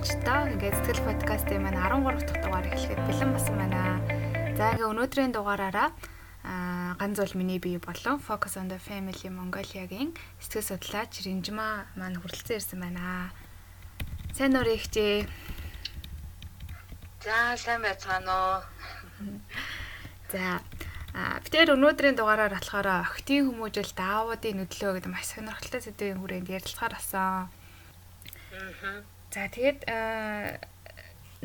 сонсогчдоо ингээд сэтгэл подкастын маань 13 дахь дугаар эхлэхэд бэлэн басан байна. За ингээд өнөөдрийн дугаараараа аа ганц бол миний бие болон Focus on the Family Mongolia-гийн сэтгэл судлаач Ринжма маань хүрэлцэн ирсэн байна. Сайн уу ихтэй. За сайн байцгаана уу. За битээр өнөөдрийн дугаараар болохоор охтын хүмүүжил даавуудын нөлөө гэдэг маш сонирхолтой сэдвийн хүрээнд ярилцахаар болсон. Аа. За тэгээд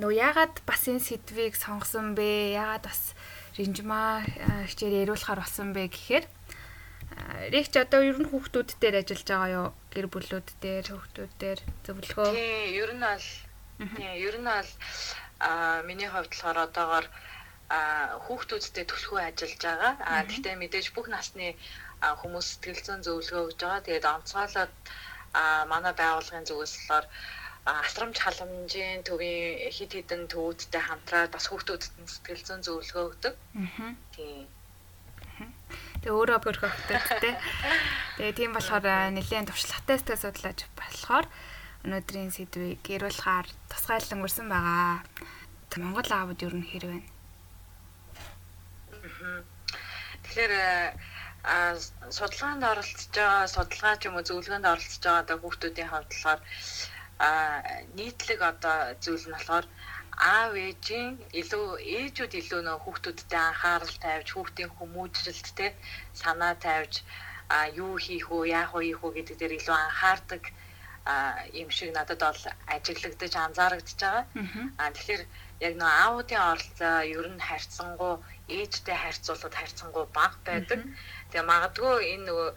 нөө яагаад бас энэ сэдвийг сонгосон бэ? Яагаад бас ринжма хичээл яриулахаар болсон бэ гэхээр Рэгч одоо ер нь хүүхдүүд дээр ажиллаж байгаа юу? Гэр бүлүүд дээр, хүүхдүүд дээр зөвлөгөө. Тийм, ер нь бол тийм, ер нь бол а миний хувьд болохоор одоогоор а хүүхдүүдтэй төлхөө ажиллаж байгаа. А гэхдээ мэдээж бүх насны хүмүүс сэтгэл зүйн зөвлөгөө өгж байгаа. Тэгээд онцгойлоод а манай байгууллагын зүгээс болохоор асрамж халамжийн төвийн хид хідэн төвүүдтэй хамтраад бас хүүхдүүдэд сэтгэл зүйн зөвлөгөө өгдөг. Аа. Тийм. Тэгээ өөрөө бүрхэгтэй тий. Тэгээ тийм болохоор нэлээд туршлагатай сэтгэл судлаач болохоор өнөөдрийн сэдвийг гэрүүлэхээр тусгайлан өрсөн байгаа. Монгол аавд юу н хэрвэн. Тэгэхээр судалгаанд оролцож байгаа судалгаа ч юм уу зөвлөгөөнд оролцож байгаа хүүхдүүдийн хувьд болохоор а нийтлэг одоо зүйл нь болохоор аав ээжийн илүү ээжүүд илүү нөө хүүхдүүдтэй анхаарал тавьж хүүхдийн хүмүүжрэлт те санаа тавьж а юу хийх үү яах вэ ийх үү гэдэг дээр илүү анхаардаг юм шиг надад бол ажиглагдаж анзаарэгдэж байгаа. А тэгэхээр яг нөө аавуудын оролцоо ер нь харьцангуй ээжтэй харьцуулахад харьцангуй бага байдаг. Тэгээ магадгүй энэ нөгөө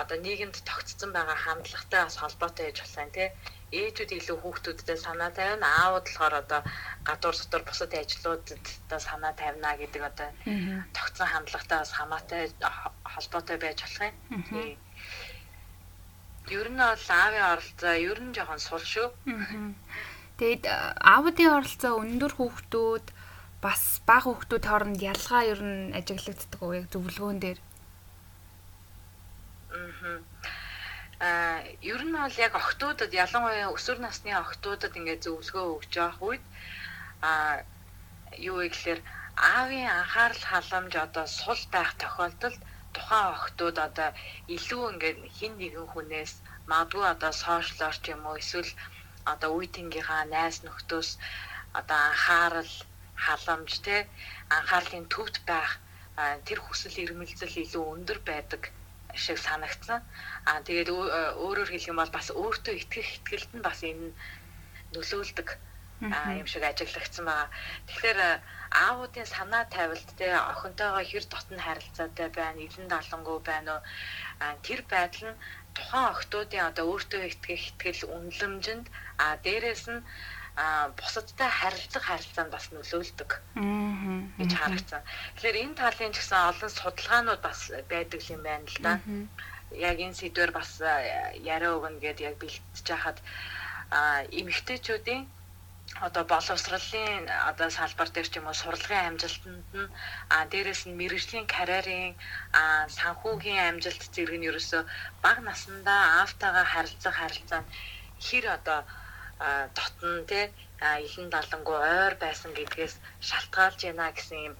одоо нийгэмд тогтцсон байгаа хандлагатай бас холбоотой болох юм тий. Ээжүүд илүү хүүхдүүдтэй санаа тавина, аауд болохоор одоо гадуур дотор бусад ажлуудад санаа тавина гэдэг одоо тогтсон хандлагатай бас хамаатай холбоотой байж болох юм. Ер нь бол аавын оролцоо ер нь жоохон сул шүү. Тэгэд аавдын оролцоо өндөр хүүхдүүд бас бага хүүхдүүд хооронд ялгаа ер нь ажиглагддаг уу яг зөвлөгөөн дээр? Аа ер нь бол яг охтуудад ялангуяа өсвөр насны охтуудад ингээд зөвлөгөө өгч явах үед аа юу вэ гэхээр аавын анхаарал халамж одоо сул байх тохиолдолд тухайн охтууд одоо илүү ингээд хин нэгэн хүнээс магадгүй одоо сошиалор ч юм уу эсвэл одоо үе тэнгийнхаа найз нөхдөөс одоо анхаарал халамж те анхаарлын төвд байх тэр хүсэл эрмэлзэл илүү өндөр байдаг шиг санагдсан. Аа тэгээд өөрөөр хэлэх юм бол бас өөртөө итгэх итгэлд нь бас энэ нөлөөлдөг юм шиг ажиглагдсан байгаа. Тэгэхээр аавуудын санаа тавилт те охинтойгоо хэр дотн харилцаатай байна, илэн далангуу байна уу? Тэр байдал нь тухайн охтуудын одоо өөртөө итгэх итгэл үнэлэмжинд а дээрэс нь бусадтай харилцах харилцаанд бас нөлөөлдөг гэж харагдсан. Тэгэхээр энэ талын ч гэсэн олон судалгаанууд бас байдаг юм байна л да. Яг энэ сэдвэр бас яриа өгнө гэдээ яг бэлтэж хахад эмэгтэйчүүдийн одоо боловсролын одоо салбар дээр ч юм уу сурлагын амжилтанд нь а дээрэс нь мэрэгжлийн карьерийн а санхүүгийн амжилт зэрэг нь ерөөсө бага насндаа аавтайгаа харилцах харилцаа хэр одоо дотн тий илэн далангуу ойр байсан гэдгээс шалтгаалж байна гэсэн юм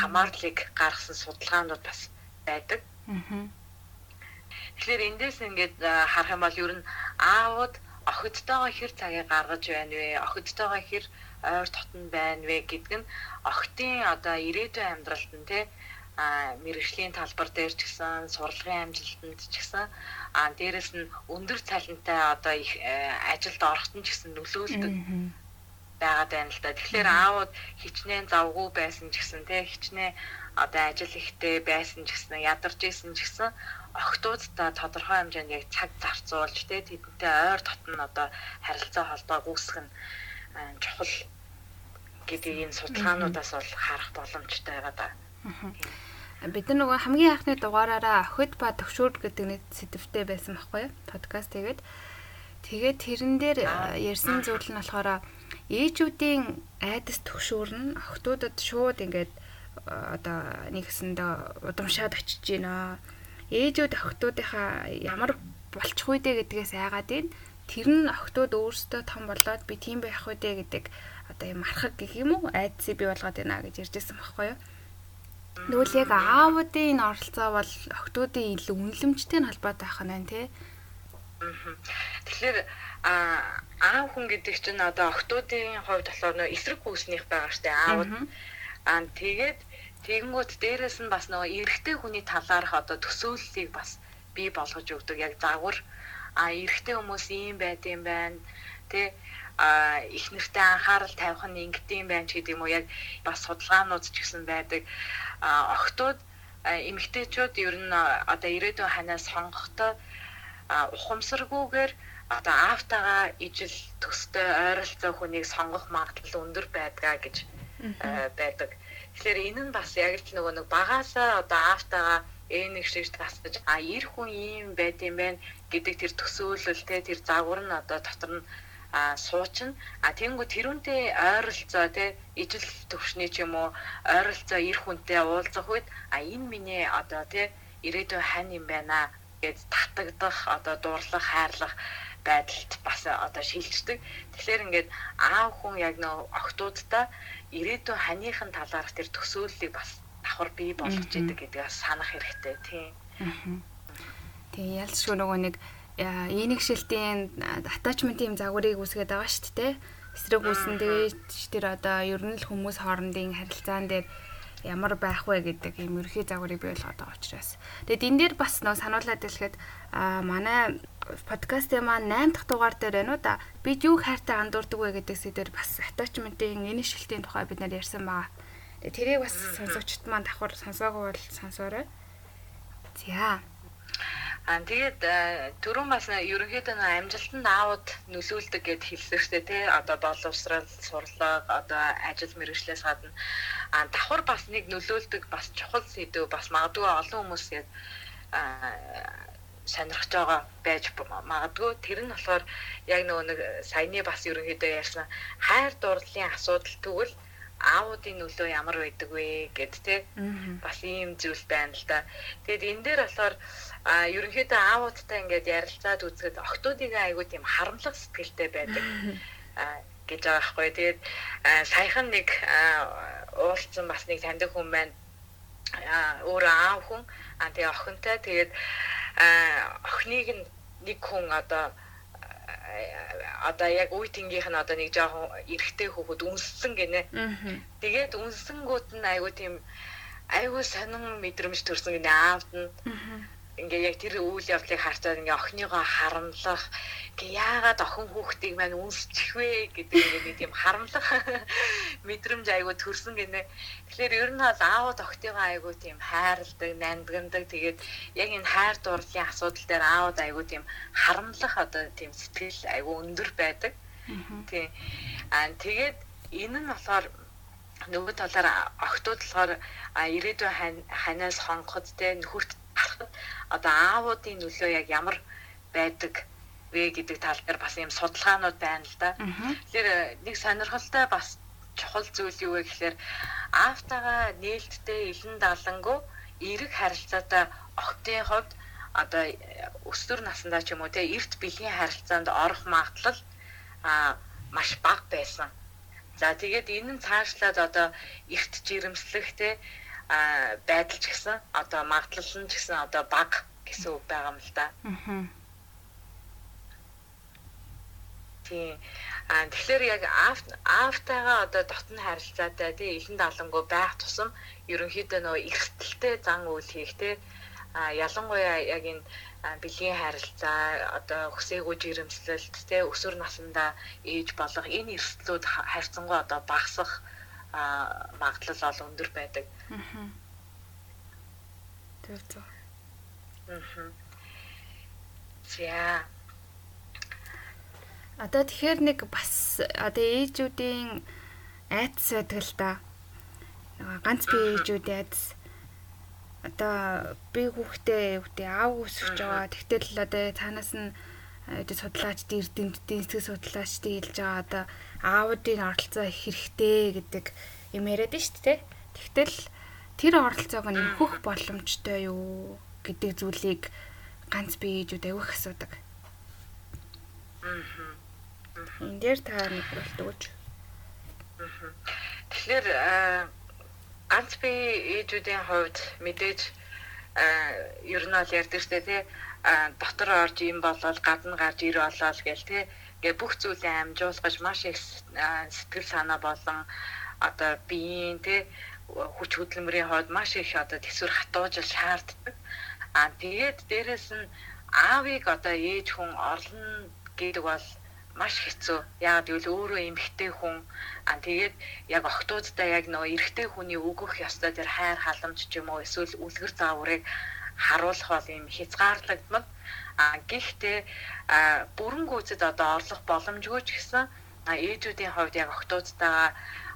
хамаарлыг гаргасан судалгаанууд бас байдаг. Тэгэхээр эндээс ингээд харах юм бол ер нь аауд охидтойгоо хэр цагийг гаргаж байна вэ? Охидтойгоо хэр ойр дотн байна вэ гэдэг нь охидын одоо ирээдүйн амьдралд нь тий мэрэгжлийн талбар дээр ч гэсэн сурлагын амжилтанд ч гэсэн а дээрэс нь өндөр цалинтай одоо их э, ажилд ороход нь ч гэсэн нөлөөлдөг байгаад байна л да. Тэгэхээр аауд хичнээн завгүй байсан ч гэсэн тий хичнээн одоо ажил ихтэй байсан ч гэсэн ядарч исэн ч гэсэн охтуудтай тодорхой хэмжээнд яг цаг зарцуулж тий тэдэнтэй ойр дотн одоо харилцаа холбоо үүсгэх нь чухал гэдэг энэ судалгаануудаас бол харах боломжтой байгаа да. Бид нар нөгөө хамгийн анхны дугаараараа охид ба төвшүүр гэдэг нэг сэдвтэй байсан байхгүй юу? Подкаст тэгээд тэгээд тэрэн дээр ярьсан зүйл нь болохоор ээжүүдийн айдас төвшүүр нь охтуудад шууд ингээд одоо нэгсэндээ удамшаад очиж гинэ ээжүүд охтуудынхаа ямар болчих үү гэдгээс айгаад ийн тэр нь охтууд өөрсдөө том болоод би тийм байх үдэ гэдэг одоо юм архаг гэх юм уу айдсыг бий болгоод байна гэж ярьжсэн байхгүй юу. Тэгвэл яг аавуудын оролцоо бол охтуудын илүү үнэлэмжтэй холбоотой байх нь тий. Тэгэхээр аав хүн гэдэг чинь одоо охтуудын хувьд болохоор нөө эсрэг хүүснийх байгаа штэ аавд. Аа тэгээд тэгэнгүүт дээрэс нь бас нөгөө эрэгтэй хүний талаарх одоо төсөөллийг бас бий болгож өгдөг яг загвар а эрэгтэй хүмүүс ийм байд юм байна. Тэ их нэртэй анхаарал тавих нь ингэдэм байх гэдэг юм уу? Яг бас судалгаанууд ч гэсэн байдаг. Охтууд эмэгтэйчүүд ер нь одоо ирээдүйн ханаас сонгохдоо ухамсаргүйгээр одоо аавтайгаа ижил төстэй ойролцоо хүнийг сонгох магадлал өндөр байдгаа гэж байдаг. Тэгэхээр энэ нь бас яг л нөгөө нэг багаасаа одоо аавтайгаа энийг шиг тасдаж а эр хүн ийм байд юм байна гэдэг тэр төсөөлөл те тэр загвар нь одоо дотор нь а суучин а тэнгүү тэрүүнтэй ойролцоо те ижил төвшний ч юм уу ойролцоо эр хүнтэй уулзах үед а энэ миний одоо те ирээдүйн хань юм байна гэж татагдах одоо дуурлах хайрлах байдалд бас одоо шилждэг. Тэгэхээр ингээд аав хүн яг нөө охтуудтай ирээдүйн ханыхын талаарх тэр төсөөллийг бас давхар бий болгож идэг гэдгийг санах хэрэгтэй тийм. Тэгээ ялцгүй нөгөө нэг энийг шилтийн attachment-ийн загварыг үүсгээд байгаа шүү дээ. Эсрэг үүсэн дэж тэр одоо ер нь л хүмүүс хоорондын харилцаан дээр ямар байх вэ гэдэг юм ерхий загварыг бий болгоод байгаа учраас. Тэгээд энэ дээр бас нөө сануулад хэлэхэд манай подкастын маань 8 дахь дугаар дээр байна уу да. Бид юу хайртай андуурдаг вэ гэдэг сэдвэр бас attachment-ийн энэ шилтийн тухай бид нар ярьсан байгаа. Тэгээд тэрийг бас сонсогчд маань давхар сонсоогүй бол сонсоорой. За. Аа тэгээд түрүүн бас ерөнхийдөө амжилтанд аауд нөлөөлдөг гэд дээ тий. Одоо боловсрал, сурлага, одоо ажил мэргэжлээс гадна аа давхар бас нэг нөлөөлдөг бас чухал сэдв бас магадгүй олон хүмүүс яг сонирхож байгаа байж магадгүй тэр нь болохоор яг нөгөө нэг саяны бас ерөнхийдөө ярьсан хайр дурлалын асуудал тэгвэл аавуудын нөлөө ямар байдаг вэ гэд те бас ийм зүйл байна л да. Тэгэд энэ дээр болохоор а ерөнхийдөө аавуудтай ингээд ярилцаад үзэхэд охтуудын айгуу тийм харамлах сэтгэлтэй байдаг гэж байгаа байхгүй. Тэгээд саяхан нэг уулзсан бас нэг таньдаг хүн байна. өөрөө аав хүн а тэгээ охинтой тэгээд охиныг нэг хүн одоо одоо яг үе тэнгийнх нь одоо нэг жоохон эрэгтэй хүүхэд үнссэн гинэ. Тэгээд үнсэнгүүд нь айгуу тийм айгуу сонин мэдрэмж төрсөн гинэ аавд нь ингээ яг тэр үйл явдлыг харцаад ингээ охиныгоо харамлах ингээ яагаад охин хүүхдийг маань үнсчих вэ гэдэг ингээ нэг тийм харамлах мэдрэмж айгу төрсөн гинэ. Тэгэхээр ер нь бол аауд охтойгоо айгу тийм хайрладаг, нандгандаг. Тэгээд яг энэ хайр дурлалын асуудал дээр аауд айгу тийм харамлах одоо тийм сэтгэл айгу өндөр байдаг. Тийм. Аа тэгээд энэ нь болохоор нөгөө талаар охтууд болохоор ирээдүйн ханаас хонгоход те нөхөрт харахад одоо аавуудын нөлөө яг ямар байдаг вэ гэдэг тал дээр бас юм судалгаанууд байна л да. Тэгэхээр э, нэг сонирхолтой бас чухал зүйл юу вэ гэхээр аавтайгаа нээлттэй илэн далангуу эрэг харилцаатай охтын хувьд одоо э, өсвөр насндаа ч юм уу те эрт бэлгийн харилцаанд орох магадлал а маш бага байсан. За тэгээд энэ нь цаашлаад одоо эрт жирэмслэх те байдал ч гэсэн одоо магадлал нь ч гэсэн одоо баг гэсэн үг байгаа юм л да. Аа. Тийм. А тэгэхээр яг аавтайгаа одоо дотны харилцаатай тий илэн далангуу байх тусам ерөнхийдөө нөгөө эрсдэлтэй зан үйл хийх тий а ялангуяа яг энэ бэлгийн харилцаа одоо хүсээгүй жирэмслэлт тий өсвөр насндаа ээж болох энэ эрсдлүүд харьцангуй одоо багасах магадлал бол өндөр байдаг. Аа. Тэр зөв. Аа. За. Одоо тэгэхээр нэг бас одоо ээжүүдийн айдас байдаг л да. Ганц би ээжүүд айдас одоо би хүүхдээ хүүхдээ аав өсөж байгаа. Тэгтэл одоо цаанаас нь одоо судлаач дэрдэм эдийн засгийн судлаачдын хэлж байгаа одоо аавуудын оролцоо хэрэгтэй гэдэг юм яриад нь шүү дээ. Тэгтэл тэр оролцоог нь нөхөх боломжтой юу гэдэг зүйлийг ганц бие ээжүүд авих асуудаг. Аа. Энд дээр та нэвтрүүлт өгөөч. Тэгэхээр ганц би ээжүүдийн хувьд мэдээж ер нь бол ярьдаг штэ тий дотор орж юм болол гадна гарч ир болол гэл тий гээ бүх зүйлээ амжуулгаж маш их сэтгэл санаа болон одоо биеийн тий хүч хөдөлмөрийн хувьд маш их одоо төсвөр хатуужил шаарддаг. А тэгээд дээрэс нь аавыг одоо ээж хүн орлон гэдэг бол маш хэцүү. Яагаад гэвэл өөрөө эмэгтэй хүн а тэгээд яг октоодтай яг нөгөө эрэгтэй хүний өгөх ёстой тэр хайр халамж ч юм уу эсвэл үлгэр зааврыг харуулах бол юм хязгаарлагдмал. А гэхдээ бүрэн гүйцэд одоо орлох боломжгүй ч гэсэн ээжүүдийн хувьд яг октоодтайгаа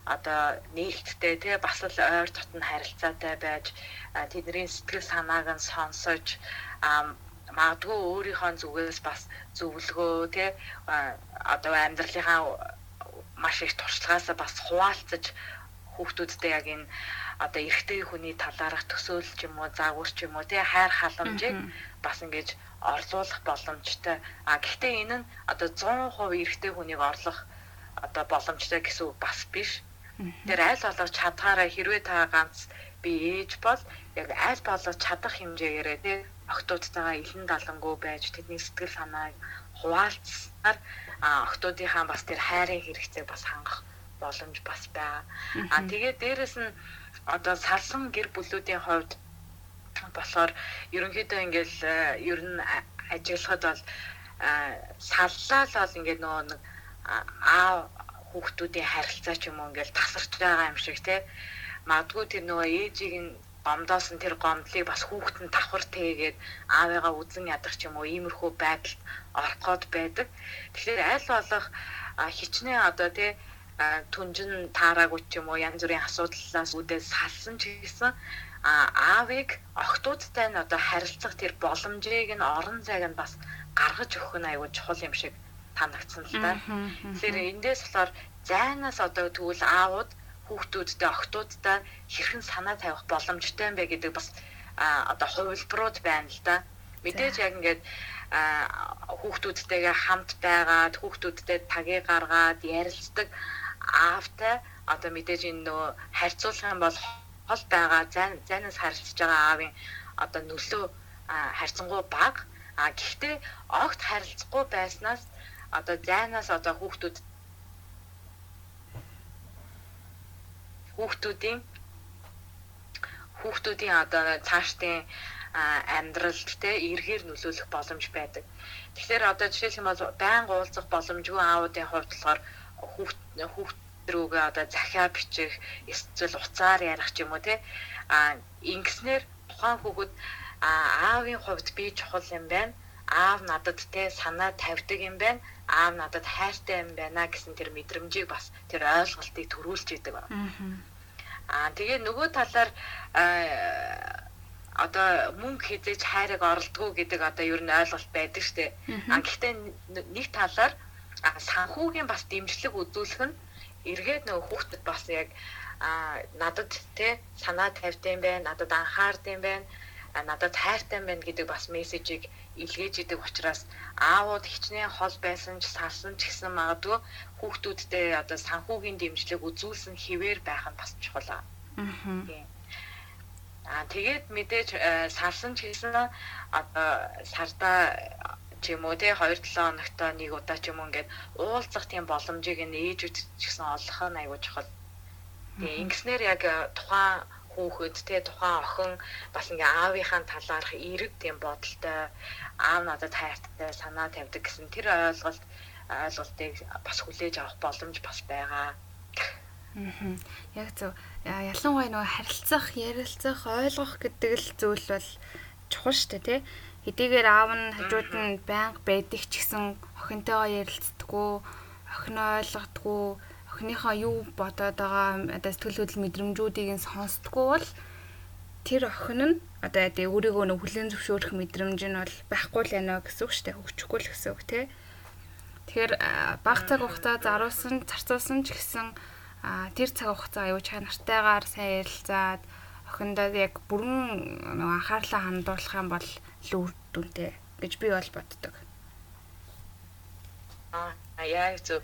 одоо нээлттэй тий бас л ойр дотн харилцаатай байж тэдний сэтгэл санааг нь сонсож магадгүй өөрийнхөө зүгээс бас зөвлөгөө тий одоо амьдралынхаа маш их туршлагаас бас хуваалцаж хүүхдүүдтэй яг энэ одоо эрэгтэй хүний талаарх төсөөлөл ч юм уу заагвар ч юм уу тий хайр халамжийг бас ингэж орлуулах боломжтой. А гэхдээ энэ нь одоо 100% эрэгтэй хүнийг орлох одоо боломжтой гэсэн үг бас биш. Тэр аль болох чадхаараа хэрвээ та ганц би ээж бол яг аль болох чадах хэмжээгээрээ тий охтуудтайгаа илэн далангуу байж тэдний сэтгэл санааг хуваалцсаар охтуудынхаа бас тэр хайрын хэрэгцээг бас хангах боломж бас байгаа. А тэгээд дээрэс нь одоо салсан гэр бүлүүдийн хувьд болохоор ерөнхийдөө ингээл ер нь ажиглахад бол саллаа л бол ингээд нөгөө нэг аа хүүхдүүдийн харилцаа ч юм уу ингээл тасарч байгаа юм шиг те магадгүй тэр нөгөө ээжийг нь гомдоос нь тэр гомдлыг бас хүүхэд нь давхар тээгээд аавыгаа үзэн ядах ч юм уу иймэрхүү байдалд орох гээд байдаг. Тэгэхээр аль болох хичнээн одоо тий түнжин таараагүй ч юм уу янз бүрийн асуудлаас үүдээс салсан ч гэсэн аавыг охтуудтай нь одоо харилцах тэр боломжийг нь орон зайг нь бас гаргаж өгөх нь аюул чухал юм шиг танагдсан л да. Тэгэхээр эндээс болохоор зайнаас одоо тэгвэл аавууд хүүхдүүдтэй охтуудтай хэрхэн санаа тавих боломжтой юм бэ гэдэг бас одоо хувилбарууд байна л да. Мэдээж яг ингээд хүүхдүүдтэйгээ хамт байгаад хүүхдүүдтэй тагийг гаргаад ярилцдаг аавтай одоо мэдээж энэ нөө харьцуулах юм бол хол байгаа зайнаас харилцаж байгаа аавын одоо нөлөө харьцангуй бага а гэхдээ огт харилцахгүй байснаас одоо зайнаас одоо хүүхдүүд хүүхдүүдийн хүүхдүүдийн одоо цаашдын амьдралд те эргээр нөлөөлөх боломж байдаг. Тэгэхээр одоо жишээлх юм бол байнга уулзах боломжгүй аавуудын хувьд болохоор хүүхд хүүхд рүүгээ одоо захиа бичих эсвэл уцаар ярих ч юм уу те а ингэснээр тухайн хүүхэд аавын хувьд би чухал юм байна. Аав надад те санаа тавьдаг юм байна. Аав надад хайртай юм байна гэсэн тэр мэдрэмжийг бас тэр ойлголтыг төрүүлж идэг байна. Аа тэгээ нөгөө талаар одоо мөнгө хизээж хайрыг оролдгоо гэдэг одоо ер нь ойлголт байдаг штэ. А гэхдээ нэг талаар санхүүгийн бас дэмжлэг үзүүлэх нь эргээд нөгөө хүүхдэд бас яг надад те санаа тавьд юм байна, надад анхаард юм байна, надад хайртай юм байна гэдэг бас мессежийг илгээж идэг учраас аавууд хичнээн хол байсан ч салсан ч гэсэн магадгүй хүүхдүүдтэй одоо санхүүгийн дэмжлэг үзүүлсэн хിവэр байх нь бас чухал аа. Аа тэгээд мэдээж э, салсан ч гэсэн одоо сарда ч юм уу те 2 7 хоногт нэг удаа ч юм уу ингээд уулзах тийм боломжийг нь ээжүүд ч гэсэн олох нь аягүй чухал. Тэгээ ингэснээр яг э, тухайн хүүхэд те тухайн охин бас ингээ аавынхаа талаарх эрэг тийм бодолтой аав надад хайртай санаа тавьдаг гэсэн тэр ойлголт ойлголтыг бас хүлээж авах боломж бас байгаа. Аа. Яг зөв. Ялангуяа нөгөө харилцах, ярилцах, ойлгох гэдэг л зүйл бол чухал шүү дээ, тий. Хэдийгээр аав нь хажууд нь байнга байдаг ч гэсэн охинтойгоо ярилцдаггүй, охиноо ойлгодоггүй, охиныхоо юу бодоод байгаа одоо сэтгэл хөдлөл мэдрэмжүүдийг нь сонсдоггүй бол тэр охин нь одоо яа өөрийгөө нөх хүлэн зөвшөөрөх мэдрэмж нь бол байхгүй л яана гэсэн үг шүү дээ. Хөвчихгүй л гэсэн үг тий. Тэгэхээр баг цаг хугацаа заруулсан, зарцуулсан ч гэсэн тэр цаг хугацаа аюу чанартайгаар сайн ярилцаад охиндоо яг бүрэн нэг анхаарлаа хандуулах юм бол л үр дүнтэй гэж би бол боддог. Аа яг зөв.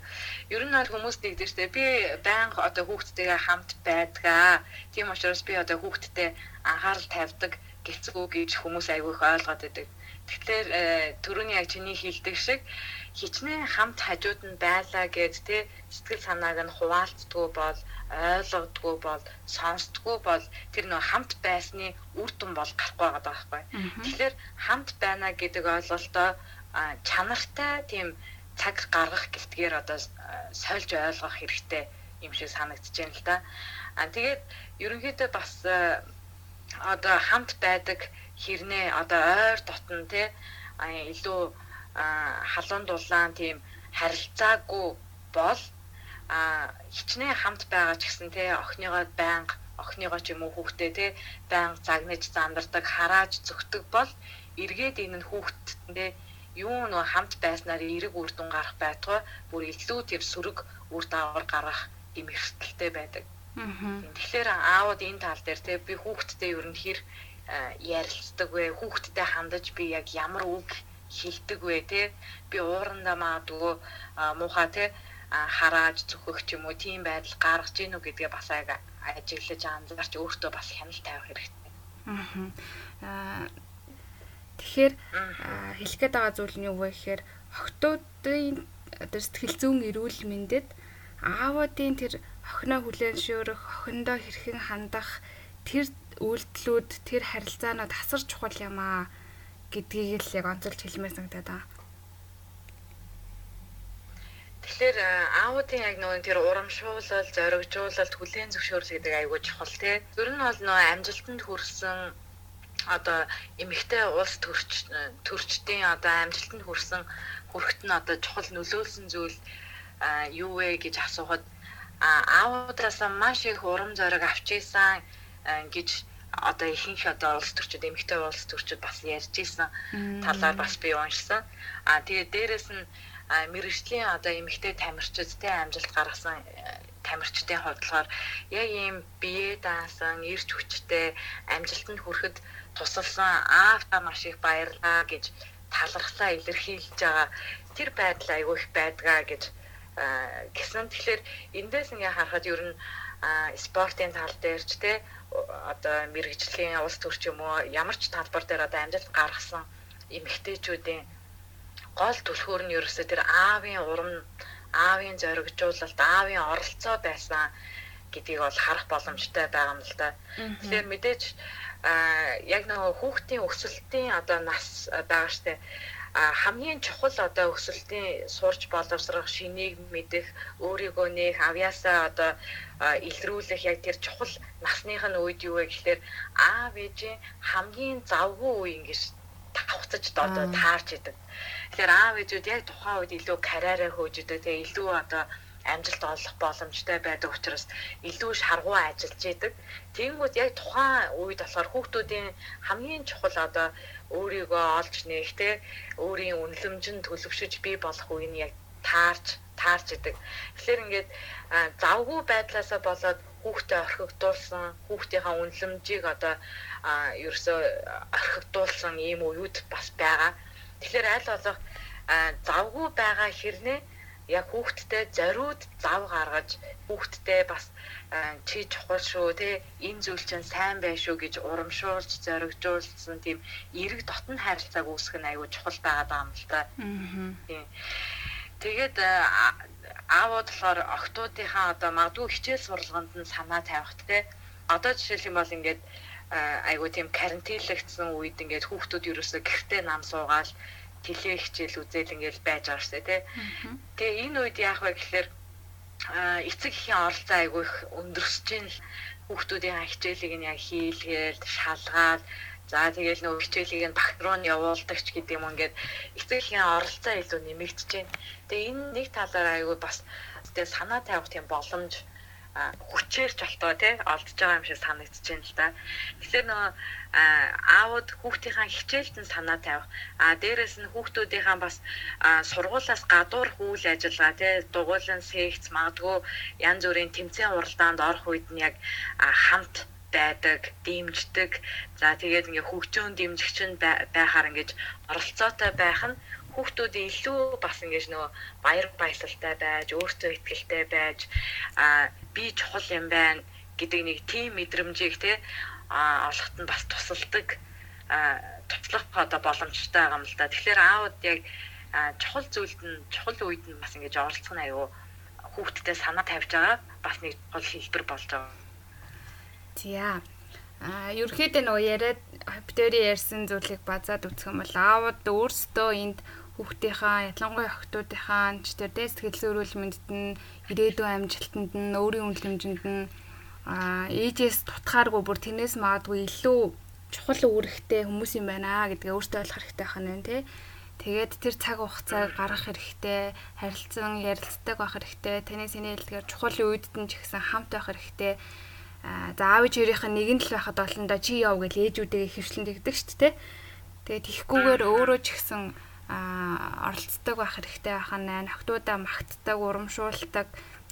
Ер нь бол хүмүүс нэгдэж штэ би байнга одоо хүүхдтэйгээ хамт байдгаа. Тийм учраас би одоо хүүхдтэй анхаарал тавьдаг гэлцгүү гэж хүмүүс айгүй их ойлгоод байдаг. Тэгэхээр э, түрүүний яг чиний хэлдэг шиг хичнээн хамт хажууд нь байлаа гэд те сэтгэл санааг нь хуваалцдгүй бол ойлгодгүй бол сонсдгүй бол тэр нөө хамт байсны үр дүн бол гарахгүй байгаа байхгүй. Тэгэхээр хамт байна гэдэг ойлголтоо чанартай тийм цаг гаргах гэлтгээр одоо сольж ойлгох хэрэгтэй юм шиг санагдаж байна л да. А тэгээд ерөнхийдөө бас одоо хамт байдаг хэрнээ одоо ойр дотн те илүү халуун дулаан тийм харилцаагүй бол хичнээн хамт байгаа ч гэсэн те охиныгоо байнга охиныгоо ч юм уу хүүхдээ те байнга загнаж зандардаг харааж зөгтөг бол эргээд энэ нь хүүхдтэндээ юу нөө хамт байснаар эрэг үр дүн гарах байтугай бүр илүү тэр сөрөг үр дагавар гарах юм эрсдэлтэй байдаг. Тэгэхээр аауд энэ тал дээр те би хүүхдтэй ер нь хэр ярилцдаг вэ? Хүүхдтэй хандаж би яг ямар үг хилдэг вэ те би уурандаа маадгүй муухай те харааж зүхөх ч юм уу тийм байдал гаргаж гин үү гэдгээ бас ажиглаж анзаарч өөртөө бас хяналт тавих хэрэгтэй. Аа тэгэхээр хэлэх гээд байгаа зүйл нь юу вэ гэхээр охтуудын одоо сэтгэл зүйн эрүүл мэндэд аавуудын тэр охиноо хүлээн шөөрөх, охиндоо хэрхэн хандах тэр үйлдэлүүд, тэр харилцаанууд асар чухал юм аа гэдгийг л яг онцолж хэлмээр санагдаад байгаа. Тэгэхээр аавуудын яг нөгөө тэр урамшуулал, зоригжуулалт, хүлээн зөвшөөрөл гэдэг айгүй чухал тий. Ер нь бол нөгөө амжилтанд хүрсэн одоо эмэгтэй улс төрч төрчдийн одоо амжилтанд хүрсэн хүрэхт нь одоо чухал нөлөөлсөн зүйл юу вэ гэж асуухад аавуудаасаа маш их урам зориг авч ийсэн гэж одоо ихэнх одоо улс төрчид эмэгтэй улс төрчид бас ярьж ийсэн талаар бас би уншсан. А тэгээд дээрэс нь мэрэгжлийн одоо эмэгтэй тамирчид те амжилт гаргасан э, тамирчдын хувьд болохоор яг ийм бие даасан, эрч хүчтэй амжилтанд хүрэхэд тусалсан аавта маш их баярлаа гэж талархлаа илэрхийлж байгаа тэр байдал айгүй их байдгаа гэж гэсэн. Тэгэхээр эндээс ингээ харахад ер нь спортын тал дээр ч те одоо мэрэгжлийн улс төр ч юм уу? Ямар ч талбар дээр одоо амжилт гаргасан эмэгтэйчүүдийн гол түлхүүр нь ерөөсөө тэр аавын урам аавын зоригжуулалт аавын оролцоо байсан гэдгийг бол харах боломжтой байгаа юм л да. Тэгэхээр мэдээж яг нөгөө хүүхдийн өсөлтийн одоо нас байгаа штэ хамгийн чухал одоо өсөлтийн сурч боловсрох, шинийг мэдэх, өөрийгөө нээх, авьяасаа одоо илрүүлэх яг тэр чухал насных нь үед юу вэ гэхээр аав ээжийн хамгийн завгүй үе ингэж тавцаж одоо таарч идэг. Тэгэхээр аав ээжүүд яг тухайн үед илүү карьераа хөөж идэг. Тэгээ илүү одоо амжилт олох боломжтой байдаг учраас илүү шаргуу ажиллаж идэг. Тэнгүүд яг тухайн үед болохоор хүүхдүүдийн хамгийн чухал одоо өөрийгөө олж нээх те өөрийн үнэлэмжин төлөвшөж бий болох үе нь яг таарч таарч идэг. Тэгэхээр ингээд завгүй байдлаасаа болоод хүүхдээ орхигдуулсан, хүүхдийнхаа үнэлэмжийг одоо ерөөсөө орхигдуулсан ийм үеуд бас байгаа. Тэгэхээр аль болох завгүй байгаа хэрнээ яг хүүхдтэй зориуд зав гаргаж хүүхдтэй бас чи чухал шүү те энэ зүйл чинь сайн бай шүү гэж урамшуулж зоригжуулсан тийм эрэг дотн харилцааг үүсгэх нь аюу чухал байгаа юм л та. Тийм. Тэгээд аавууд болохоор охтуудынхаа одоо магадгүй хичээл сургалганд нь санаа тавих те одоо жишээл юм бол ингээд айгуу тийм карантинлэгдсэн үед ингээд хүүхдүүд ерөөсөө гэртээ нам суугаал тэлээ хичээл үзэл ингээл байж байгаа штэ тий. Тэгээ энэ үед яах вэ гэхээр эцэг эхийн оролцоо айгүй их өндөрсөж ин хүүхдүүдийн хичээлийг нь яг хийлгээл шалгаад за тэгээл нөө хичээлийг нь багт руу нь явуулдаг ч гэдэг юм ингээд эцэг эхийн оролцоо илүү нэмэгдэж байна. Тэгээ энэ нэг талаар айгүй бас тэгээ санаа тавих тийм боломж хүчээр ч болтоо тий олдж байгаа юм шиг санагдаж байна л да. Тэгэхээр нөгөө аауд хүүхдийнхаа хичээлд нь санаа тавих. А дээрэс нь хүүхдүүдийнхаа бас сургуулаас гадуур үйл ажиллагаа тий дугуйлан секц магадгүй янз бүрийн тэмцээн уралдаанд орох үед нь яг хамт байдаг, дэмждэг. За тэгээд ингээ хөгжөөн дэмжигч нь байхаар ингэж оролцоотой байх нь хүүхдүүд илүү бас ингэж нөгөө баяр баясгалтай байж, өөртөө ихтэй байж, а би чухал юм байна гэдэг нэг тийм мэдрэмжийг те а олоход нь бас тусалдаг туслах одоо боломжтой байгаа юм л да. Тэгэхээр аауд яг чухал зүйлд нь чухал үед нь бас ингэж оролцох нь аюу хүүхдтэй санаа тавьж байгаа бас нэг гол хэлбэр болж байгаа. За. А ерөөхдөө нөгөө яриад битүүри ярьсан зүйлийг базаад үзэх юм бол аауд өөрсдөө энд хүүхдийнхаа ялангуяа охтуудынхаа ч тэр дэс сэтгэл зүйрүүл мэндэд нь ирээдүйн амжилтанд нь өөрийн үнэлэмжинд нь а ээжээс тутахааргүй бүр тэрнээс магадгүй илүү чухал үүрэгтэй хүмүүс юм байна гэдгээ өөртөө ойлгох хэрэгтэй байна тий. Тэгээд тэр цаг хугацааг гаргах хэрэгтэй, харилцан ярилцдаг байх хэрэгтэй. Таны сэний хэлдгээр чухал үедд нь ч гэсэн хамт байх хэрэгтэй. Аа за аав ээжийнх нь нэгэн л байхад олондоо чи яв гэж ээжүүдээ хөвшлэн тэгдэг шүү дээ. Тэгээд тийхгүйгээр өөрөө ч гэсэн аа оролцдог байх хэрэгтэй байхan наа охтуудаа магтдаг, урамшуулдаг,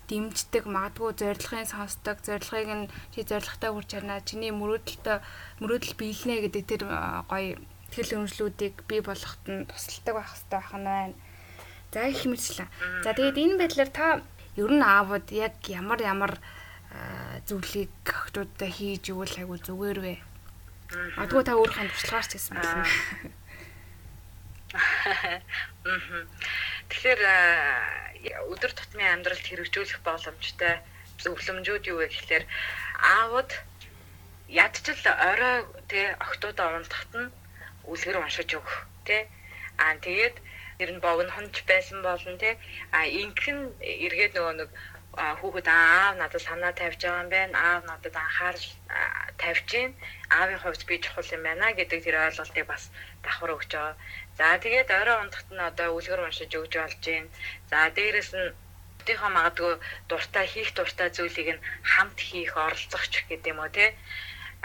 дэмждэг, магадгүй зорилгын сонсдог, зорилгыг нь чи зорилготой хүрч чадна. Чиний мөрөөдөлтөй мөрөөдөл биелнэ гэдэг тэр гоё тэл өмжлүүдийг бий болгоход нь тусалдаг байх хэрэгтэй байхan байна. За их мэдлээ. За тэгээд энэ байдлаар та ер нь аавууд яг ямар ямар зүйлийг охтуудтай хийж ивэл айгу зүгээр вэ? Магадгүй та өөрийнхөө туршлагаарч хийсэн байна. Тэгэхээр өдөр тутмын амьдралд хэрэгжүүлэх боломжтой зөвлөмжүүд юу вэ гэхээр аавд ядчил орой тэ октоудаа унтахт нь үлгэр уншиж өгөх тэ. Аа тэгээд ер нь богн хонч байсан болно тэ. А инхэн эргээд нөгөө нэг хүүхэд аав надад санаа тавьж байгаа юм байна аав надад анхаарал тавьж гин аавын хувьд би чухал юм байна гэдэг тэр ойлголтыг бас давхар өгч байгаа За тэгээд орой ундахт нь одоо үлгэр уншиж өгж болж байна. За дээрэс нь өөртөөхөө магадгүй дуртай хийх дуртай зүйлийг нь хамт хийх оролцохч гэдэг юм уу те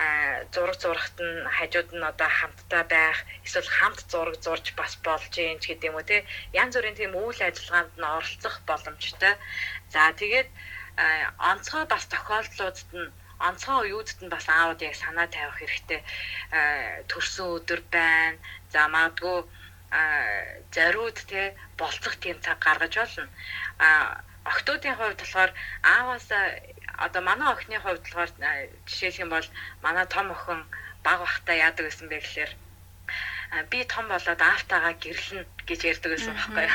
а зураг зурахт нь хажууд нь одоо хамтдаа байх эсвэл хамт зураг зурж бас болж юм ч гэдэг юм уу те янз бүрийн тийм үйл ажиллагаанд нь оролцох боломжтой. За тэгээд онцгой бас тохиолдлуудад нь онцгой үеүдд нь бас аауд яг санаа тавих хэрэгтэй төрсөн өдөр байна. За магадгүй зориуд те болцох тийм цаг гаргаж болно. А октоодын хувьд болохоор ааваасаа одоо манай охины хувьд болохоор жишээлх юм бол манай том охин баг бахта яадаг гэсэн бэ гэхээр би том болоод аавтайгаа гэрлэн гэж ярьдаг байсан байхгүй.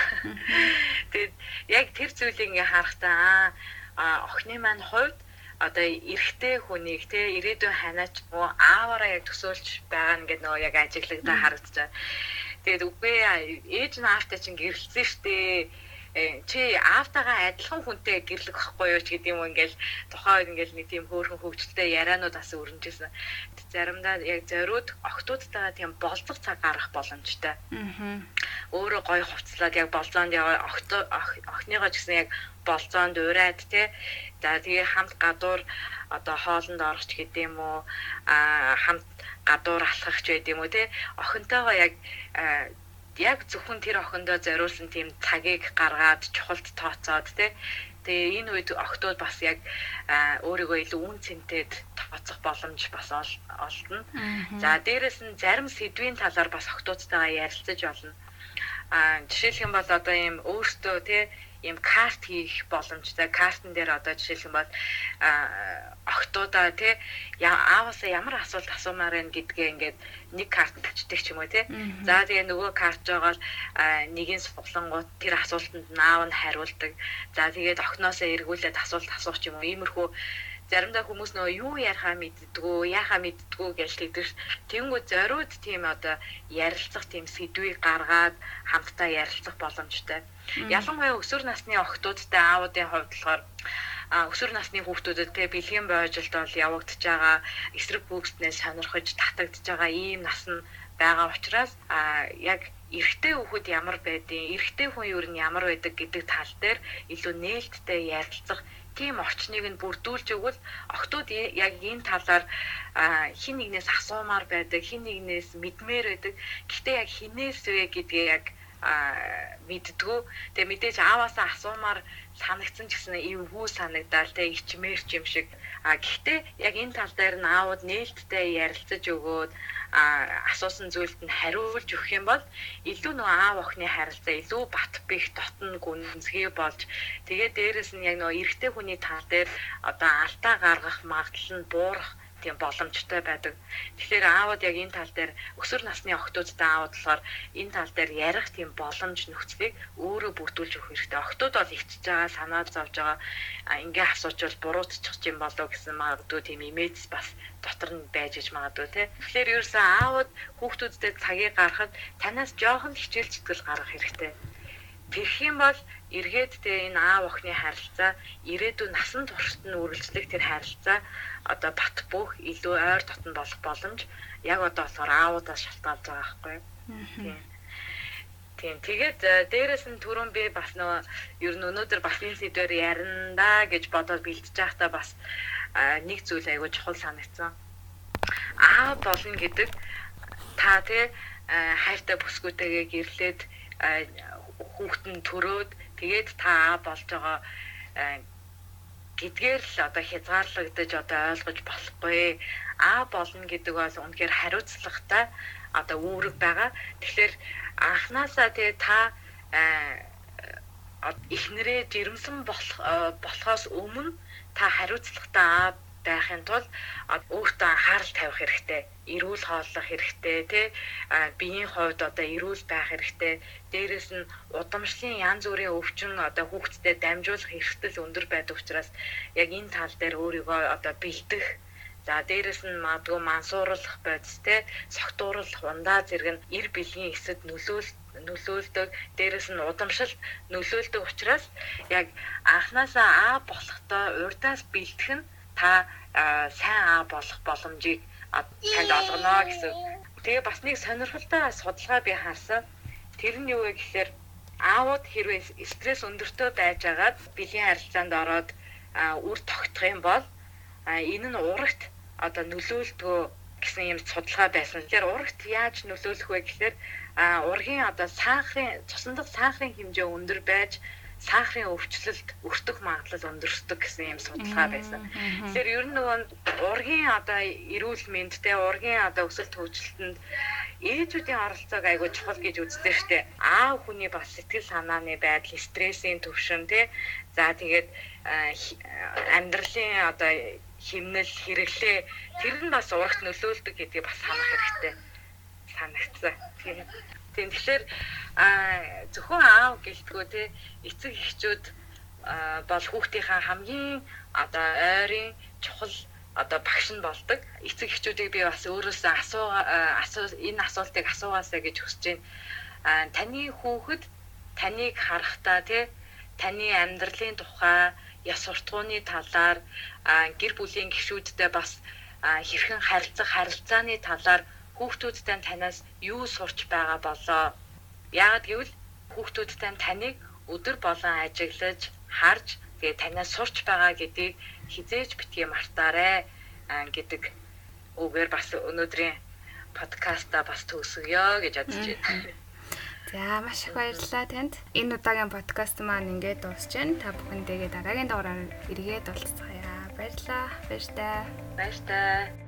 Тэгээд яг тэр зүйлийг ингээ харахтаа аа охины маань хувьд одоо эрэгтэй хүнийг те ирээдүйн ханаач муу ааваараа яг төсөөлж байгаа нь гэдэг нөгөө яг ажиглагдаа харагдаж байна. Тэгээд үгүй ээж нь аавтай чинь гэрэлсэн штэ чи аавтайгаа адилхан хүнтэй гэрлэх байхгүй юу ч гэдэг юм ингээл тухайн үед ингээл нэг тийм хөөрхөн хөвгчлээ ярианууд бас өрнөжсэн. Заримдаа яг зориуд охтуудтайгаа тийм болцох цаг гаргах боломжтой. Аа. Өөрөө гоё хувцлаад яг болзоонд яваа охтоо охиныгоо ч гэсэн яг болзоонд ураад те. За тэгээ хамт гадуур одоо хоолнд орохч гэдэг юм уу а хамт гадуур алхах ч байд юм уу те охинтойгоо яг яг зөвхөн тэр охиндоо зориулсан тийм цагийг гаргаад чухалд тооцоод те Тэгээ энэ үед октод бас яг өөрийгөө илүү үн цэнтэд тооцох боломж бас олно. За дээрэс нь зарим сэдвийн талаар бас октодтойгоо ярилцаж болно. А жишээлх юм бол одоо ийм өөртөө тий ийм карт хийх боломжтой. Картн дээр одоо жишээлх юм бол охтуудаа тий ааваасаа ямар асуулт асуумаар байна гэдгээ ингээд нэг карт тавьчихдаг ч юм уу тий. За тэгээ нөгөө карт жагаар нэгийн суглангууд тэр асуултанд наав нь хариулдаг. За тэгээд охиноосоо эргүүлээд асуулт асуух ч юм уу. Иймэрхүү заримдаа хүмүүс нөгөө юу ярихаа мэддгүү, яахаа мэддгүү гэж хэлдэг. Тэнгүү зориуд тийм одоо ярилцах тийм сэдвийг гаргаад хамтдаа ярилцах боломжтой. Ялангуяа өсвөр насны охтуудтай аавуудын хувьд болохоор өсвөр насны хүүхдүүдэд те бэлгийн бойжилт бол явагдаж байгаа эсрэг бүгснээс сонирхож татагдж байгаа ийм нас нь байгаа учраас а яг эрэгтэй хүүхэд ямар байдیں۔ Эрэгтэй хүн юу нь ямар байдаг гэдэг тал дээр илүү нээлттэй ярилцах тийм орчныг нь бүрдүүлж өгвөл охтууд яг энэ талаар хин нэгнээс асуумаар байдаг, хин нэгнээс мэдмээр байдаг. Гэхдээ яг хинээс вэ гэдгээ яг мэддгүү. Тэгээ мэдээж ааваасаа асуумаар санагдсан ч гэсэн эвгүй санагдаал те ичмээр ч юм шиг. А гэхдээ яг энэ тал дээр нь аауд нээлттэй ярилцаж өгөөд а асуусан зүйлд нь хариулж өгөх юм бол илүү нөө аав охины харилцаа илүү бат бих дотн гүнзгий болж тэгээ дээрэс нь яг нөө эрэгтэй хүний тал дээр одоо алдаа гаргах магадлал нь буурах тийм боломжтой байдаг. Тэгэхээр аавд яг энэ тал дээр өсвөр насны охтуудтай аавд болохоор энэ тал дээр ярих тийм боломж нөхцөлийг өөрөө бүрдүүлж өгөх хэрэгтэй. Охтууд бол ичж байгаа, санаа зовж байгаа. Ингээ асуучвал буруутчих юм болов гэсэн магадгүй тийм имиж бас дотор нь байж иж магадгүй тий. Тэгэхээр ерөөсөө аавд хүүхдүүдтэй цагийг гаргахад танаас жоохон хичээл зүтгэл гаргах хэрэгтэй. Тэрх юм бол эргээд тэ энэ аав охины харилцаа ирээдүйн насан туршид нь үргэлжлэх тэр харилцаа одоо бат бөх илүү ойр дотн болох боломж яг одоо болохоор аавудаас шалтгаалж байгаа байхгүй юу. Тийм. Тэгээд э, дээрэс нь түрүүн би бас нөгөө ер нь өнөөдөр бас энэ сэдвээр ярина гэж бодоод бэлдэж байхдаа бас э, нэг зүйл айгүй чухал санагдсан. Аа болно гэдэг та тий э, хайртай бүсгүйтэйгээ гэрлээд хүүхдэн төрөөд тэгээд та аа болж байгаа гэдгээр л одоо хязгаарлагдаж одоо ойлгож болохгүй. А болно гэдэг бол үнэхээр хариуцлагатай одоо үүрэг байгаа. Тэгэхээр анханасаа тэгээ та эхнэрээ жирэмсэн болох болохоос өмнө та хариуцлагатай байхын тулд өөртөө анхаарал тавих хэрэгтэй. Эрүүл хооллох хэрэгтэй тий. Биеийн хувьд одоо эрүүл байх хэрэгтэй. Дээрээс нь удамшлын янз бүрийн өвчин одоо хүүхдэд дамжуулах эрсдэл өндөр байдаг учраас яг энэ тал дээр өөрийгөө одоо бэлдэх За дээрэс нь магадгүй мансууруулах бодис те согтууруулах ундаа зэрэг нь эр бэлгийн эсэд нөлөөл нөлөөлдөг дээрэс нь удамшил нөлөөлдөг учраас яг анханасаа аа болохтой урдаас бэлдэх нь та сайн аа болох боломжийг танд олгоно гэсэн. Тэгээ бас нэг сонирхолтой судалгаа би харсан. Тэр нь юу вэ гэхээр аауд хэрвээ стресс өндөртөө байжгаад бэлгийн харилцаанд ороод үр тогтох юм бол энэ нь урагт одоо нөлөөлдгөө гэсэн юм судалгаа байсан. Тэгэхээр урагт яаж нөлөөлөх вэ гэхээр ургийн одоо сахарын цусан дахь сахарын хэмжээ өндөр байж сахарын өвчлөлт өртөх магадлал өндөрсдөг гэсэн юм судалгаа байсан. Тэгэхээр ер нь нөгөө ургийн одоо эрүүл мэндтэй ургийн одоо өсөлт хөгжилтөнд ээжүүдийн оролцоог айгүй чухал гэж үздэг штеп. Аав хүний бас сэтгэл санааны байдал, стрессийн төвшин тий. За тэгээд амьдралын одоо химнэл хэрэглээ тэр нь бас урагт нөлөөлдөг гэдгийг бас санах хэрэгтэй санагцсан. Тийм. Тэгэхээр зөвхөн аав гэлтгөө те эцэг эхчүүд бол хүүхдийнхаа хамгийн одоо ойрын чухал одоо багш нь болдог. Эцэг эхчүүдийг би бас өөрөөсөө асуу асуу энэ асуултыг асуугаасаа гэж хүсэж байна. Таны хүүхэд таныг харахтаа тий таны амьдралын тухай яс суртахууны талаар гэр бүлийн гишүүдтэй бас хэрхэн харилцах харилцааны талаар хүүхдүүдтэй танаас юу сурч байгаа болоо. Яагад гэвэл хүүхдүүдтэй таныг өдөр болон ажиглаж, харж, тэгээ танаас сурч байгаа гэдгийг хизээж битгий мартаарай гэдэг үгээр бас өнөөдрийн подкаста бас төгсгöö гэж бодож байна. За маш их баярлалаа танд. Энэ удаагийн подкаст маань ингээд дуусч байна. Та бүхэндээ дараагийн дугаараар эргээд уулзцаая. Баярлалаа. Баяртай. Баяртай.